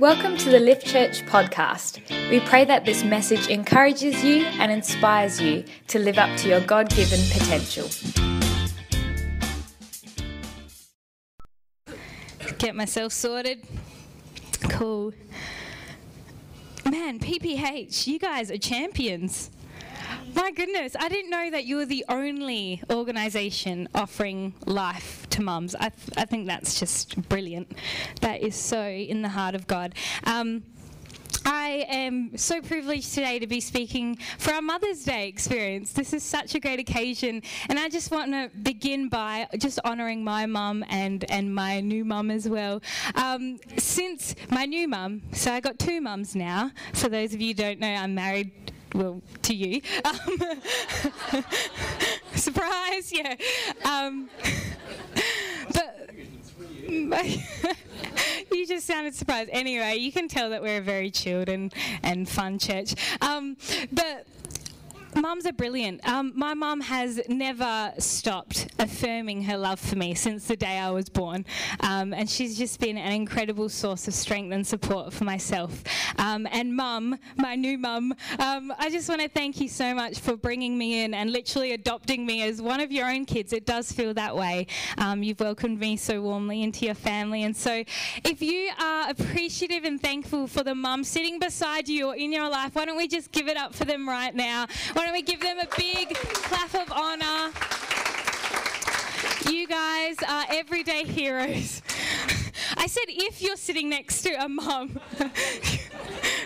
Welcome to the Lift Church podcast. We pray that this message encourages you and inspires you to live up to your God given potential. Get myself sorted. Cool. Man, PPH, you guys are champions. My goodness, I didn't know that you were the only organisation offering life to mums. I, th- I think that's just brilliant. That is so in the heart of God. Um, I am so privileged today to be speaking for our Mother's Day experience. This is such a great occasion, and I just want to begin by just honouring my mum and, and my new mum as well. Um, since my new mum, so I got two mums now. For those of you who don't know, I'm married well, to you. Um, surprise, yeah. Um, you just sounded surprised. Anyway, you can tell that we're a very chilled and, and fun church. Um, but Mums are brilliant. Um, my mum has never stopped affirming her love for me since the day I was born, um, and she's just been an incredible source of strength and support for myself. Um, and mum, my new mum, um, I just want to thank you so much for bringing me in and literally adopting me as one of your own kids. It does feel that way. Um, you've welcomed me so warmly into your family, and so if you are appreciative and thankful for the mum sitting beside you or in your life, why don't we just give it up for them right now? Why why don't we give them a big clap of honour? You guys are everyday heroes. I said if you're sitting next to a mum.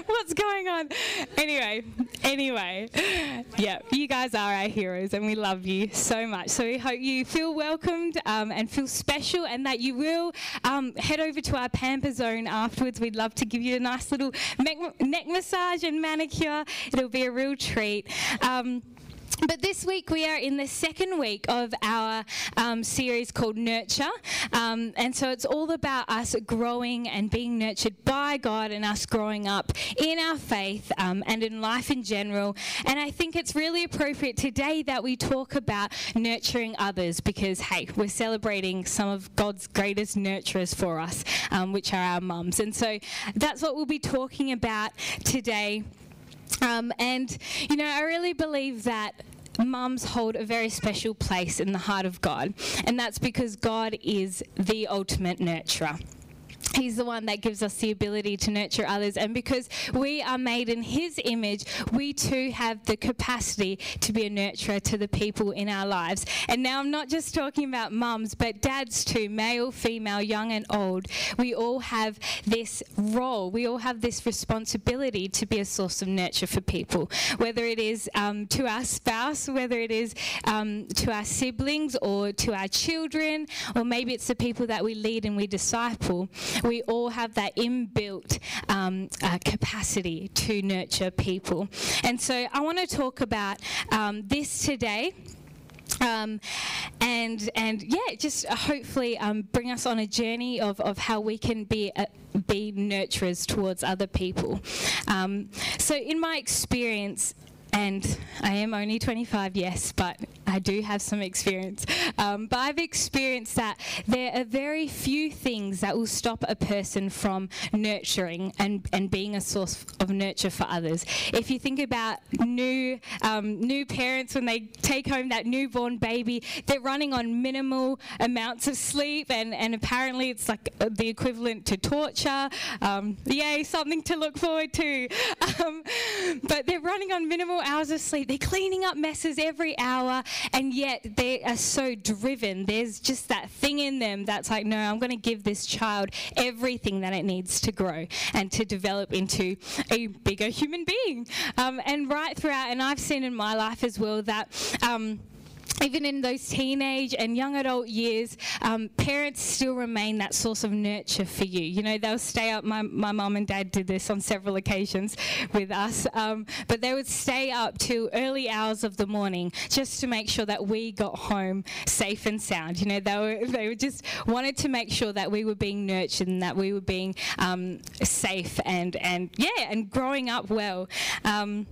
What's going on? Anyway, anyway, yeah, you guys are our heroes and we love you so much. So we hope you feel welcomed um, and feel special and that you will um, head over to our pamper zone afterwards. We'd love to give you a nice little neck massage and manicure. It'll be a real treat. Um, but this week we are in the second week of our um, series called Nurture. Um, and so it's all about us growing and being nurtured by God and us growing up in our faith um, and in life in general. And I think it's really appropriate today that we talk about nurturing others because, hey, we're celebrating some of God's greatest nurturers for us, um, which are our mums. And so that's what we'll be talking about today. Um, and, you know, I really believe that mums hold a very special place in the heart of God, and that's because God is the ultimate nurturer. He's the one that gives us the ability to nurture others. And because we are made in His image, we too have the capacity to be a nurturer to the people in our lives. And now I'm not just talking about mums, but dads too, male, female, young, and old. We all have this role, we all have this responsibility to be a source of nurture for people, whether it is um, to our spouse, whether it is um, to our siblings or to our children, or maybe it's the people that we lead and we disciple we all have that inbuilt um, uh, capacity to nurture people. And so I want to talk about um, this today. Um, and and yeah, just hopefully um, bring us on a journey of, of how we can be uh, be nurturers towards other people. Um, so in my experience, and I am only 25, yes, but I do have some experience. Um, but I've experienced that there are very few things that will stop a person from nurturing and, and being a source of nurture for others. If you think about new um, new parents when they take home that newborn baby, they're running on minimal amounts of sleep, and, and apparently it's like the equivalent to torture. Um, yay, something to look forward to. Um, but they're running on minimal hours of sleep. They're cleaning up messes every hour, and yet they are so driven. There's just that thing in them that's like, no, I'm going to give this child everything that it needs to grow and to develop into a bigger human being. Um, and right throughout, and I've seen in my life as well that. Um, even in those teenage and young adult years, um, parents still remain that source of nurture for you. You know, they'll stay up. My, my mum and dad did this on several occasions with us, um, but they would stay up till early hours of the morning just to make sure that we got home safe and sound. You know, they were they were just wanted to make sure that we were being nurtured and that we were being um, safe and and yeah and growing up well. Um,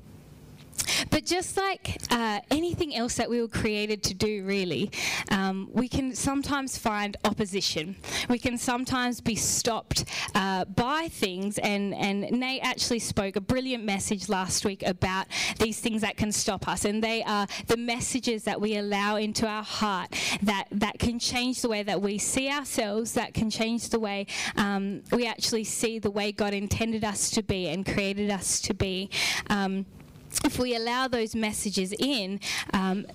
but just like uh, anything else that we were created to do, really, um, we can sometimes find opposition. We can sometimes be stopped uh, by things, and, and Nate actually spoke a brilliant message last week about these things that can stop us, and they are the messages that we allow into our heart that, that can change the way that we see ourselves, that can change the way um, we actually see the way God intended us to be and created us to be. Um, if we allow those messages in, um,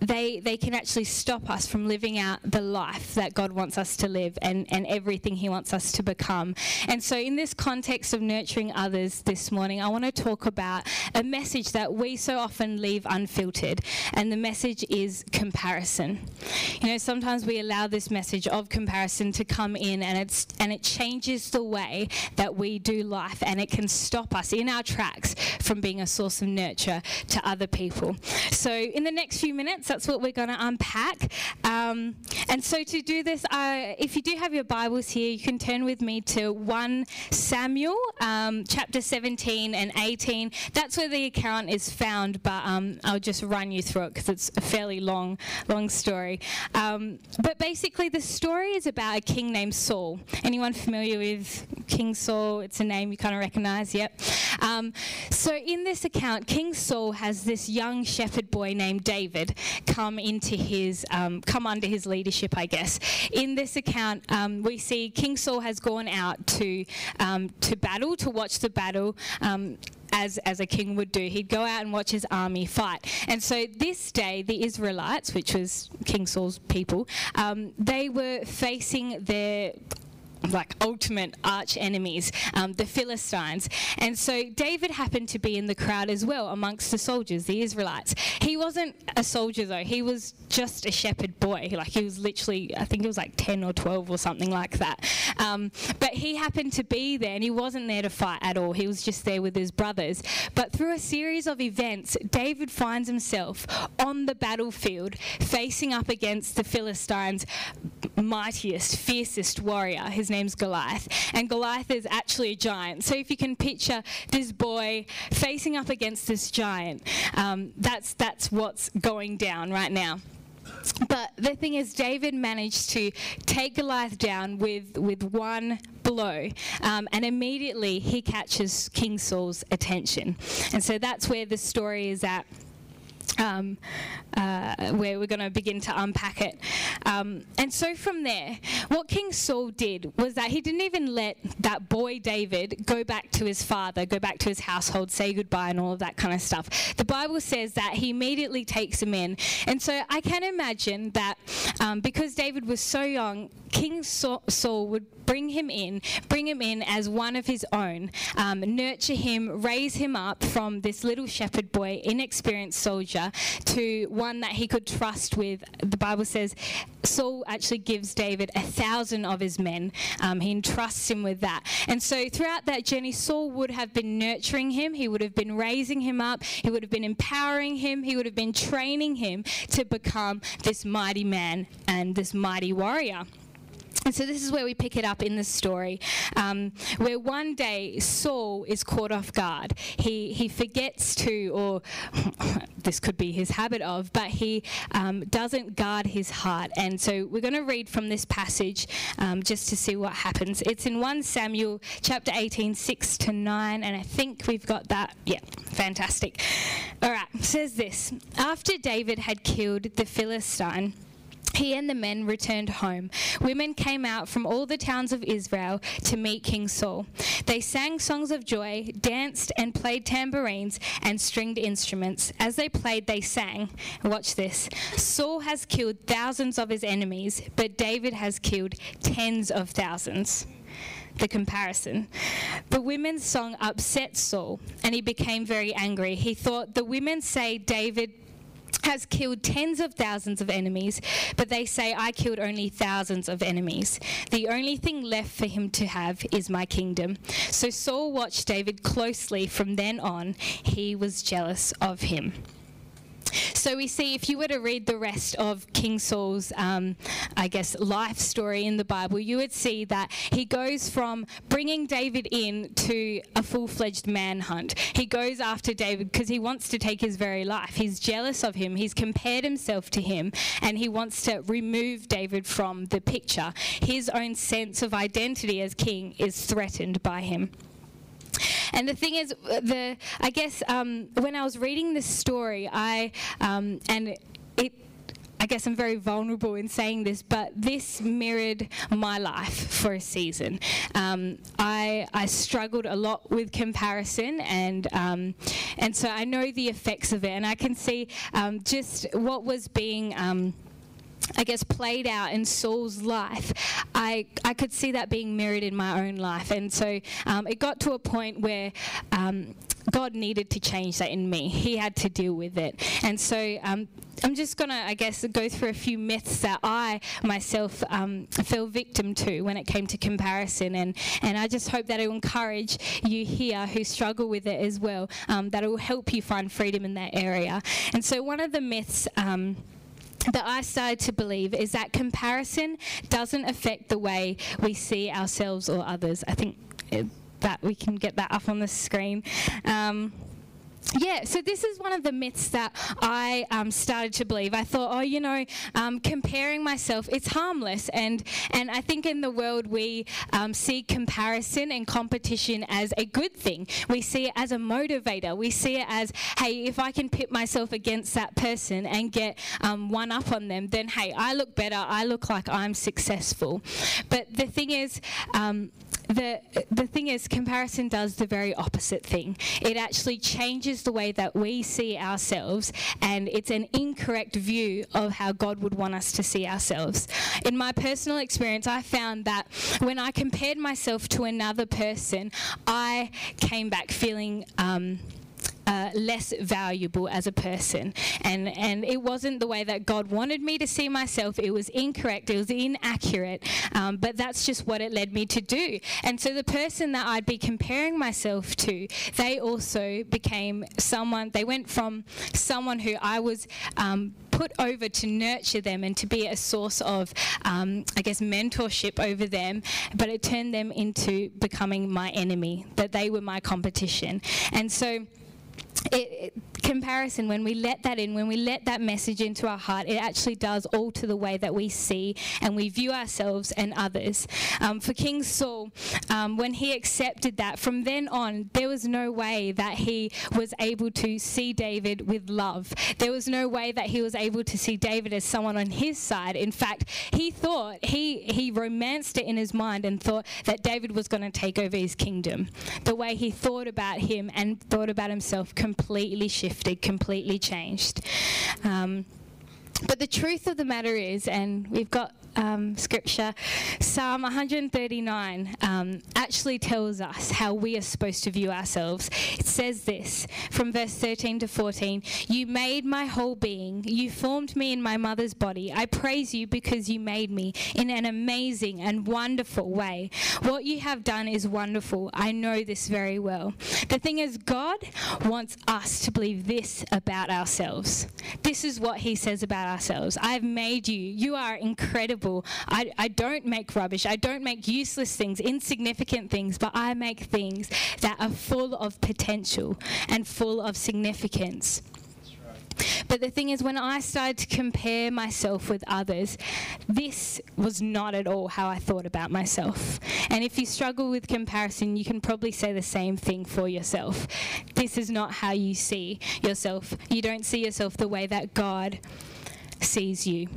they, they can actually stop us from living out the life that God wants us to live and, and everything He wants us to become. And so, in this context of nurturing others this morning, I want to talk about a message that we so often leave unfiltered, and the message is comparison. You know, sometimes we allow this message of comparison to come in, and, it's, and it changes the way that we do life, and it can stop us in our tracks from being a source of nurture to other people. So, in the next few minutes, that's what we're going to unpack. Um, and so to do this, uh, if you do have your Bibles here, you can turn with me to 1 Samuel, um, chapter 17 and 18. That's where the account is found, but um, I'll just run you through it because it's a fairly long, long story. Um, but basically, the story is about a king named Saul. Anyone familiar with King Saul? It's a name you kind of recognize, yep. Um, so in this account, King Saul has this young shepherd boy named David come into his, um, come under his leadership, I guess. In this account, um, we see King Saul has gone out to um, to battle, to watch the battle. Um, as, as a king would do. He'd go out and watch his army fight. And so this day, the Israelites, which was King Saul's people, um, they were facing their like ultimate arch enemies, um, the Philistines. And so David happened to be in the crowd as well amongst the soldiers, the Israelites. He wasn't a soldier though, he was just a shepherd boy. Like he was literally, I think it was like 10 or 12 or something like that. Um, but he happened to be there and he wasn't there to fight at all. He was just there with his brothers. But through a series of events, David finds himself on the battlefield facing up against the Philistines' mightiest, fiercest warrior. His name's Goliath. And Goliath is actually a giant. So if you can picture this boy facing up against this giant, um, that's, that's what's going down right now. But the thing is, David managed to take Goliath down with, with one blow, um, and immediately he catches King Saul's attention. And so that's where the story is at um, uh, where we're going to begin to unpack it. Um, and so from there, what King Saul did was that he didn't even let that boy David go back to his father, go back to his household, say goodbye, and all of that kind of stuff. The Bible says that he immediately takes him in. And so I can imagine that um, because David was so young, King Saul would bring him in, bring him in as one of his own, um, nurture him, raise him up from this little shepherd boy, inexperienced soldier, to one that he could trust with. The Bible says Saul actually gives David a thousand of his men. Um, he entrusts him with that. And so throughout that journey, Saul would have been nurturing him, he would have been raising him up, he would have been empowering him, he would have been training him to become this mighty man and this mighty warrior. And so this is where we pick it up in the story, um, where one day Saul is caught off guard. He he forgets to, or this could be his habit of, but he um, doesn't guard his heart. And so we're going to read from this passage um, just to see what happens. It's in 1 Samuel chapter 18, 6 to 9, and I think we've got that. Yeah, fantastic. All right, says this After David had killed the Philistine, he and the men returned home. Women came out from all the towns of Israel to meet King Saul. They sang songs of joy, danced, and played tambourines and stringed instruments. As they played, they sang. Watch this Saul has killed thousands of his enemies, but David has killed tens of thousands the comparison. The women's song upset Saul, and he became very angry. He thought, The women say David has killed tens of thousands of enemies, but they say, I killed only thousands of enemies. The only thing left for him to have is my kingdom. So Saul watched David closely from then on. He was jealous of him. So we see if you were to read the rest of King Saul's, um, I guess, life story in the Bible, you would see that he goes from bringing David in to a full fledged manhunt. He goes after David because he wants to take his very life. He's jealous of him, he's compared himself to him, and he wants to remove David from the picture. His own sense of identity as king is threatened by him. And the thing is, the I guess um, when I was reading this story, I um, and it. I guess I'm very vulnerable in saying this, but this mirrored my life for a season. Um, I, I struggled a lot with comparison, and um, and so I know the effects of it, and I can see um, just what was being. I guess, played out in Saul's life, I, I could see that being mirrored in my own life. And so um, it got to a point where um, God needed to change that in me. He had to deal with it. And so um, I'm just going to, I guess, go through a few myths that I myself um, fell victim to when it came to comparison. And, and I just hope that it will encourage you here who struggle with it as well, um, that it will help you find freedom in that area. And so one of the myths um, that I started to believe is that comparison doesn't affect the way we see ourselves or others. I think that we can get that up on the screen. Um, yeah, so this is one of the myths that I um, started to believe. I thought, oh, you know, um, comparing myself, it's harmless. And, and I think in the world we um, see comparison and competition as a good thing. We see it as a motivator. We see it as, hey, if I can pit myself against that person and get um, one up on them, then hey, I look better. I look like I'm successful. But the thing is, um, the the thing is comparison does the very opposite thing. It actually changes the way that we see ourselves and it's an incorrect view of how god would want us to see ourselves. In my personal experience i found that when i compared myself to another person i came back feeling um, uh, less valuable as a person. And, and it wasn't the way that God wanted me to see myself. It was incorrect, it was inaccurate, um, but that's just what it led me to do. And so the person that I'd be comparing myself to, they also became someone, they went from someone who I was. Um, put over to nurture them and to be a source of, um, I guess, mentorship over them, but it turned them into becoming my enemy, that they were my competition. And so, it, it, comparison, when we let that in, when we let that message into our heart, it actually does alter the way that we see and we view ourselves and others. Um, for King Saul, um, when he accepted that, from then on, there was no way that he was able to see David with love. There was no way that he was able to see David as someone on his side. In fact, he thought, he, he romanced it in his mind and thought that David was going to take over his kingdom. The way he thought about him and thought about himself completely shifted, completely changed. Um, but the truth of the matter is, and we've got um, scripture, Psalm 139 um, actually tells us how we are supposed to view ourselves. It says this from verse 13 to 14 You made my whole being, you formed me in my mother's body. I praise you because you made me in an amazing and wonderful way. What you have done is wonderful. I know this very well. The thing is, God wants us to believe this about ourselves. This is what He says about ourselves I've made you. You are incredible. I, I don't make rubbish. I don't make useless things, insignificant things, but I make things that are full of potential and full of significance. But the thing is, when I started to compare myself with others, this was not at all how I thought about myself. And if you struggle with comparison, you can probably say the same thing for yourself. This is not how you see yourself. You don't see yourself the way that God sees you.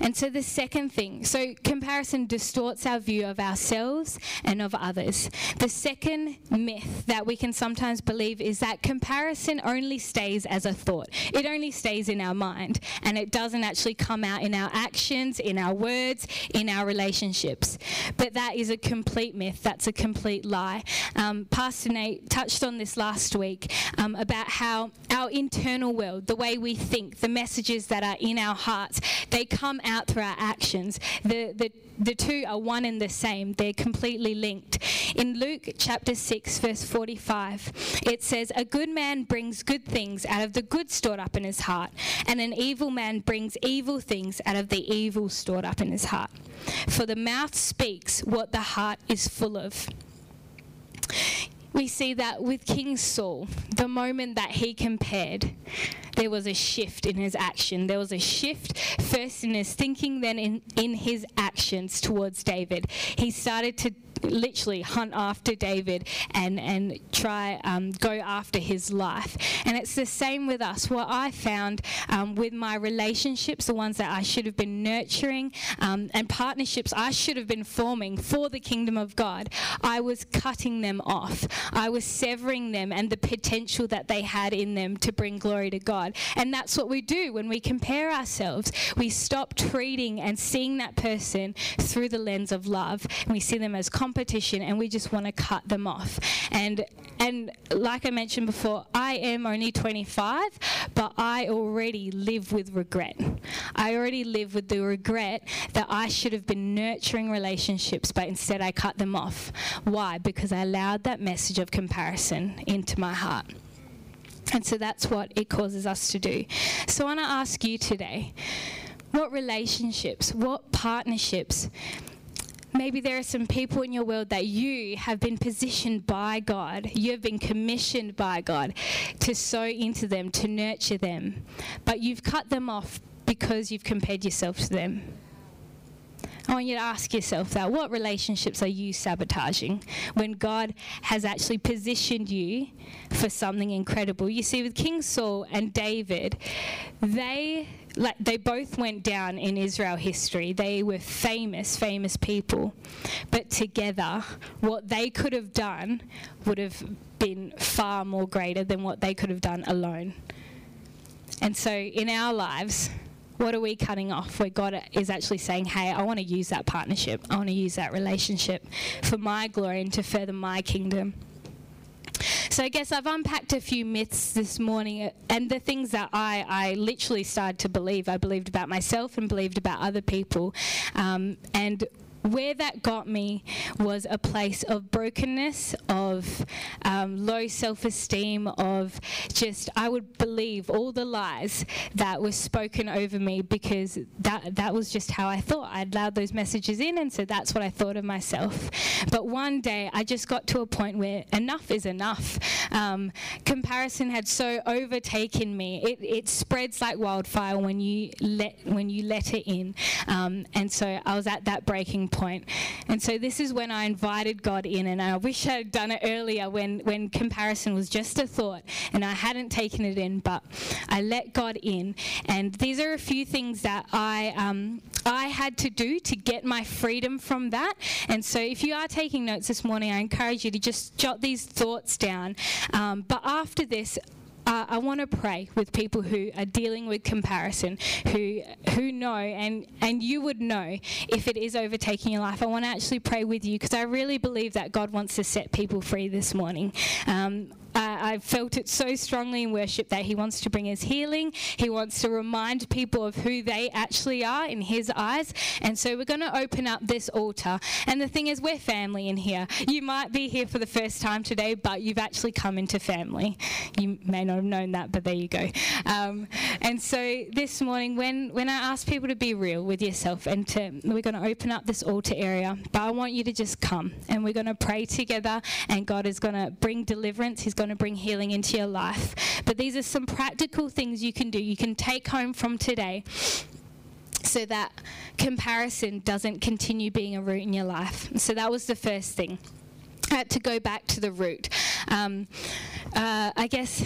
And so the second thing, so comparison distorts our view of ourselves and of others. The second myth that we can sometimes believe is that comparison only stays as a thought. It only stays in our mind and it doesn't actually come out in our actions, in our words, in our relationships. But that is a complete myth. That's a complete lie. Um, Pastor Nate touched on this last week um, about how our internal world, the way we think, the messages that are in our hearts, they come come out through our actions. The, the, the two are one and the same, they're completely linked. In Luke chapter 6, verse 45, it says, A good man brings good things out of the good stored up in his heart, and an evil man brings evil things out of the evil stored up in his heart. For the mouth speaks what the heart is full of we see that with King Saul, the moment that he compared, there was a shift in his action. There was a shift first in his thinking, then in, in his actions towards David. He started to literally hunt after David and, and try um, go after his life. And it's the same with us. What I found um, with my relationships, the ones that I should have been nurturing, um, and partnerships I should have been forming for the kingdom of God, I was cutting them off. I was severing them and the potential that they had in them to bring glory to God. And that's what we do when we compare ourselves. We stop treating and seeing that person through the lens of love. And we see them as competition and we just want to cut them off. And and like I mentioned before, I am only 25, but I already live with regret. I already live with the regret that I should have been nurturing relationships, but instead I cut them off. Why? Because I allowed that message of comparison into my heart. And so that's what it causes us to do. So I want to ask you today what relationships, what partnerships, Maybe there are some people in your world that you have been positioned by God, you have been commissioned by God to sow into them, to nurture them, but you've cut them off because you've compared yourself to them. I want you to ask yourself that. What relationships are you sabotaging when God has actually positioned you for something incredible? You see, with King Saul and David, they like they both went down in Israel history. They were famous, famous people. But together, what they could have done would have been far more greater than what they could have done alone. And so in our lives, what are we cutting off where God is actually saying, hey, I want to use that partnership, I want to use that relationship for my glory and to further my kingdom? So I guess I've unpacked a few myths this morning and the things that I, I literally started to believe. I believed about myself and believed about other people. Um, and where that got me was a place of brokenness, of um, low self esteem, of just, I would believe all the lies that were spoken over me because that, that was just how I thought. I allowed those messages in, and so that's what I thought of myself. But one day I just got to a point where enough is enough. Um, comparison had so overtaken me. It, it spreads like wildfire when you let, when you let it in. Um, and so I was at that breaking point. And so this is when I invited God in, and I wish I had done it earlier when, when comparison was just a thought and I hadn't taken it in, but I let God in. And these are a few things that I, um, I had to do to get my freedom from that. And so if you are taking notes this morning, I encourage you to just jot these thoughts down. Um, but after this, uh, I want to pray with people who are dealing with comparison, who who know, and and you would know if it is overtaking your life. I want to actually pray with you because I really believe that God wants to set people free this morning. Um, I, felt it so strongly in worship that He wants to bring His healing. He wants to remind people of who they actually are in His eyes. And so we're going to open up this altar. And the thing is, we're family in here. You might be here for the first time today, but you've actually come into family. You may not have known that, but there you go. Um, and so this morning, when, when I ask people to be real with yourself, and to, we're going to open up this altar area, but I want you to just come and we're going to pray together, and God is going to bring deliverance. He's going to bring healing into your life. But these are some practical things you can do. You can take home from today so that comparison doesn't continue being a root in your life. So that was the first thing. I had to go back to the root. Um, uh, I guess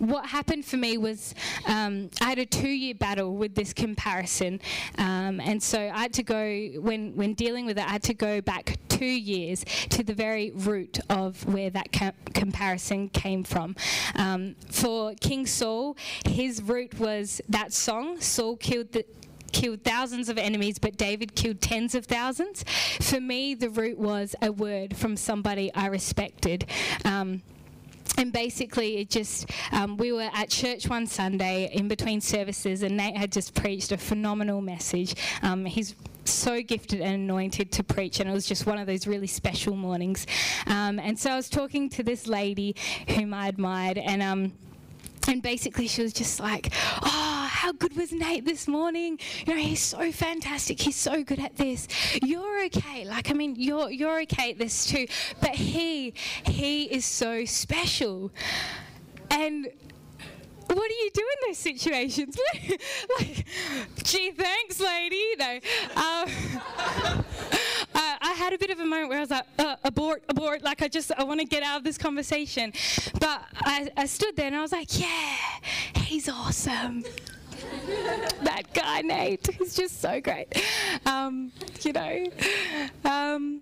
what happened for me was um, I had a two-year battle with this comparison, um, and so I had to go when when dealing with it. I had to go back two years to the very root of where that comparison came from. Um, for King Saul, his root was that song. Saul killed the killed thousands of enemies, but David killed tens of thousands. For me, the root was a word from somebody I respected. Um, and basically, it just, um, we were at church one Sunday in between services, and Nate had just preached a phenomenal message. Um, he's so gifted and anointed to preach, and it was just one of those really special mornings. Um, and so I was talking to this lady whom I admired, and um, and basically she was just like, "Oh, how good was Nate this morning? You know, he's so fantastic. He's so good at this. You're okay. Like, I mean, you're you're okay at this too. But he he is so special." And what do you do in those situations? like, gee, thanks, lady. No. Um, I, had a bit of a moment where I was like, uh, abort, abort. Like, I just, I want to get out of this conversation. But I, I stood there and I was like, yeah, he's awesome. that guy, Nate, he's just so great. Um, you know. Um,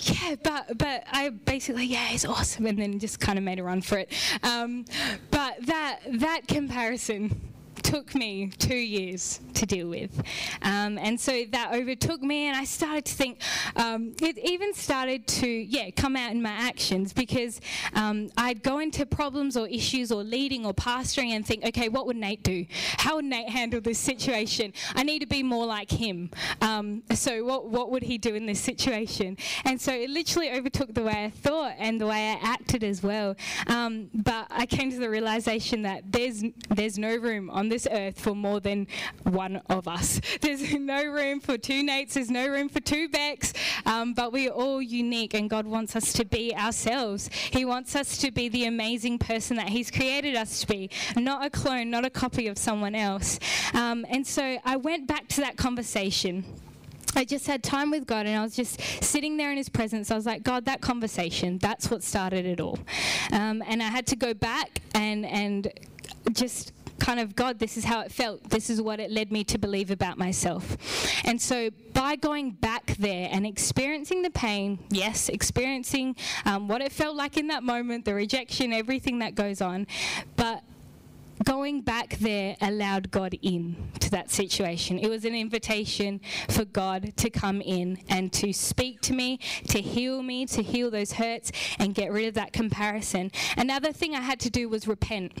yeah, but but I basically yeah, he's awesome, and then just kind of made a run for it. Um, but that that comparison took me two years to deal with. Um, and so that overtook me, and I started to think, um, it even started to, yeah, come out in my actions because um, I'd go into problems or issues or leading or pastoring and think, okay, what would Nate do? How would Nate handle this situation? I need to be more like him. Um, so what, what would he do in this situation? And so it literally overtook the way I thought and the way I acted as well. Um, but I came to the realization that there's, there's no room on this earth for more than one of us. There's no room for two Nates, there's no room for two Becks, um, but we're all unique, and God wants us to be ourselves. He wants us to be the amazing person that He's created us to be, not a clone, not a copy of someone else. Um, and so I went back to that conversation. I just had time with God and I was just sitting there in His presence. I was like, God, that conversation, that's what started it all. Um, and I had to go back and, and just kind of God, this is how it felt. This is what it led me to believe about myself. And so by going back there and experiencing the pain, yes, experiencing um, what it felt like in that moment, the rejection, everything that goes on, but going back there allowed God in to that situation. It was an invitation for God to come in and to speak to me, to heal me, to heal those hurts, and get rid of that comparison. Another thing I had to do was repent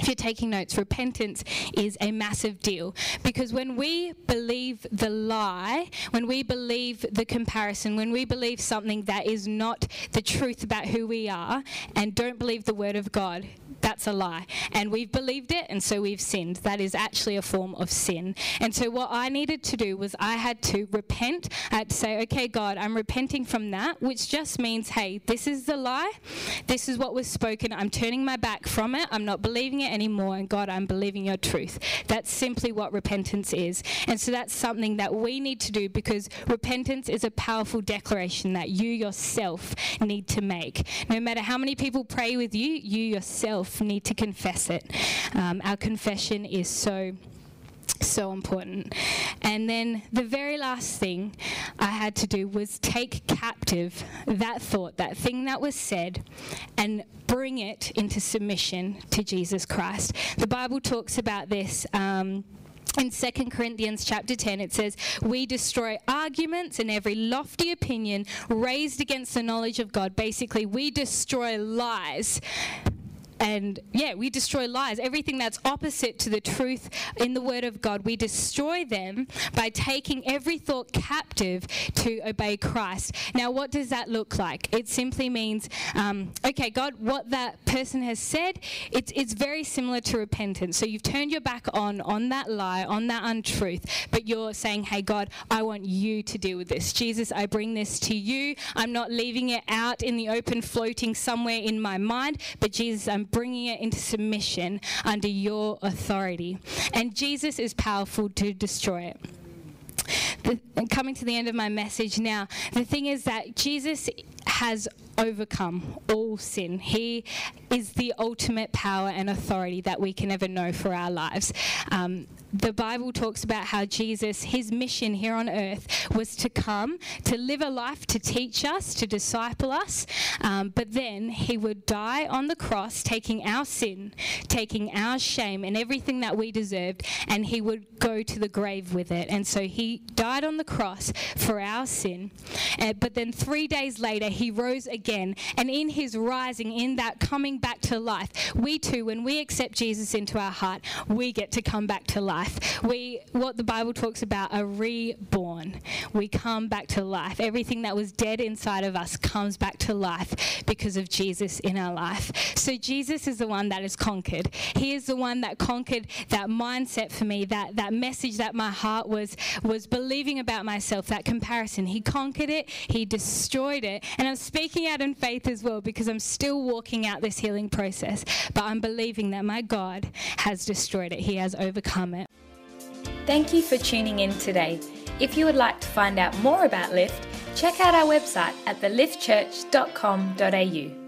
if you're taking notes, repentance is a massive deal. Because when we believe the lie, when we believe the comparison, when we believe something that is not the truth about who we are and don't believe the word of God, that's a lie. And we've believed it, and so we've sinned. That is actually a form of sin. And so, what I needed to do was I had to repent. I had to say, okay, God, I'm repenting from that, which just means, hey, this is the lie. This is what was spoken. I'm turning my back from it. I'm not believing it anymore. And God, I'm believing your truth. That's simply what repentance is. And so, that's something that we need to do because repentance is a powerful declaration that you yourself need to make. No matter how many people pray with you, you yourself need to confess it. Um, our confession is so so important. And then the very last thing I had to do was take captive that thought, that thing that was said, and bring it into submission to Jesus Christ. The Bible talks about this. Um, in 2 Corinthians chapter 10, it says, We destroy arguments and every lofty opinion raised against the knowledge of God. Basically, we destroy lies and yeah, we destroy lies. Everything that's opposite to the truth in the Word of God, we destroy them by taking every thought captive to obey Christ. Now, what does that look like? It simply means, um, okay, God, what that person has said, it's, it's very similar to repentance. So you've turned your back on on that lie, on that untruth, but you're saying, hey, God, I want you to deal with this. Jesus, I bring this to you. I'm not leaving it out in the open, floating somewhere in my mind, but Jesus, I'm bringing it into submission under your authority. And Jesus is powerful to destroy it. The, coming to the end of my message now, the thing is that Jesus has overcome all sin. He is the ultimate power and authority that we can ever know for our lives. Um, the Bible talks about how Jesus, his mission here on earth was to come, to live a life, to teach us, to disciple us, um, but then he would die on the cross, taking our sin, taking our shame, and everything that we deserved, and he would go to the grave with it. And so he died on the cross for our sin, uh, but then three days later, he rose again. And in his rising, in that coming back to life, we too, when we accept Jesus into our heart, we get to come back to life. We, what the Bible talks about, are reborn. We come back to life. Everything that was dead inside of us comes back to life because of Jesus in our life. So Jesus is the one that is conquered. He is the one that conquered that mindset for me, that, that message that my heart was, was believing about myself, that comparison. He conquered it, He destroyed it. And I'm speaking out in faith as well because I'm still walking out this healing process. But I'm believing that my God has destroyed it, He has overcome it. Thank you for tuning in today. If you would like to find out more about Lift, check out our website at theliftchurch.com.au.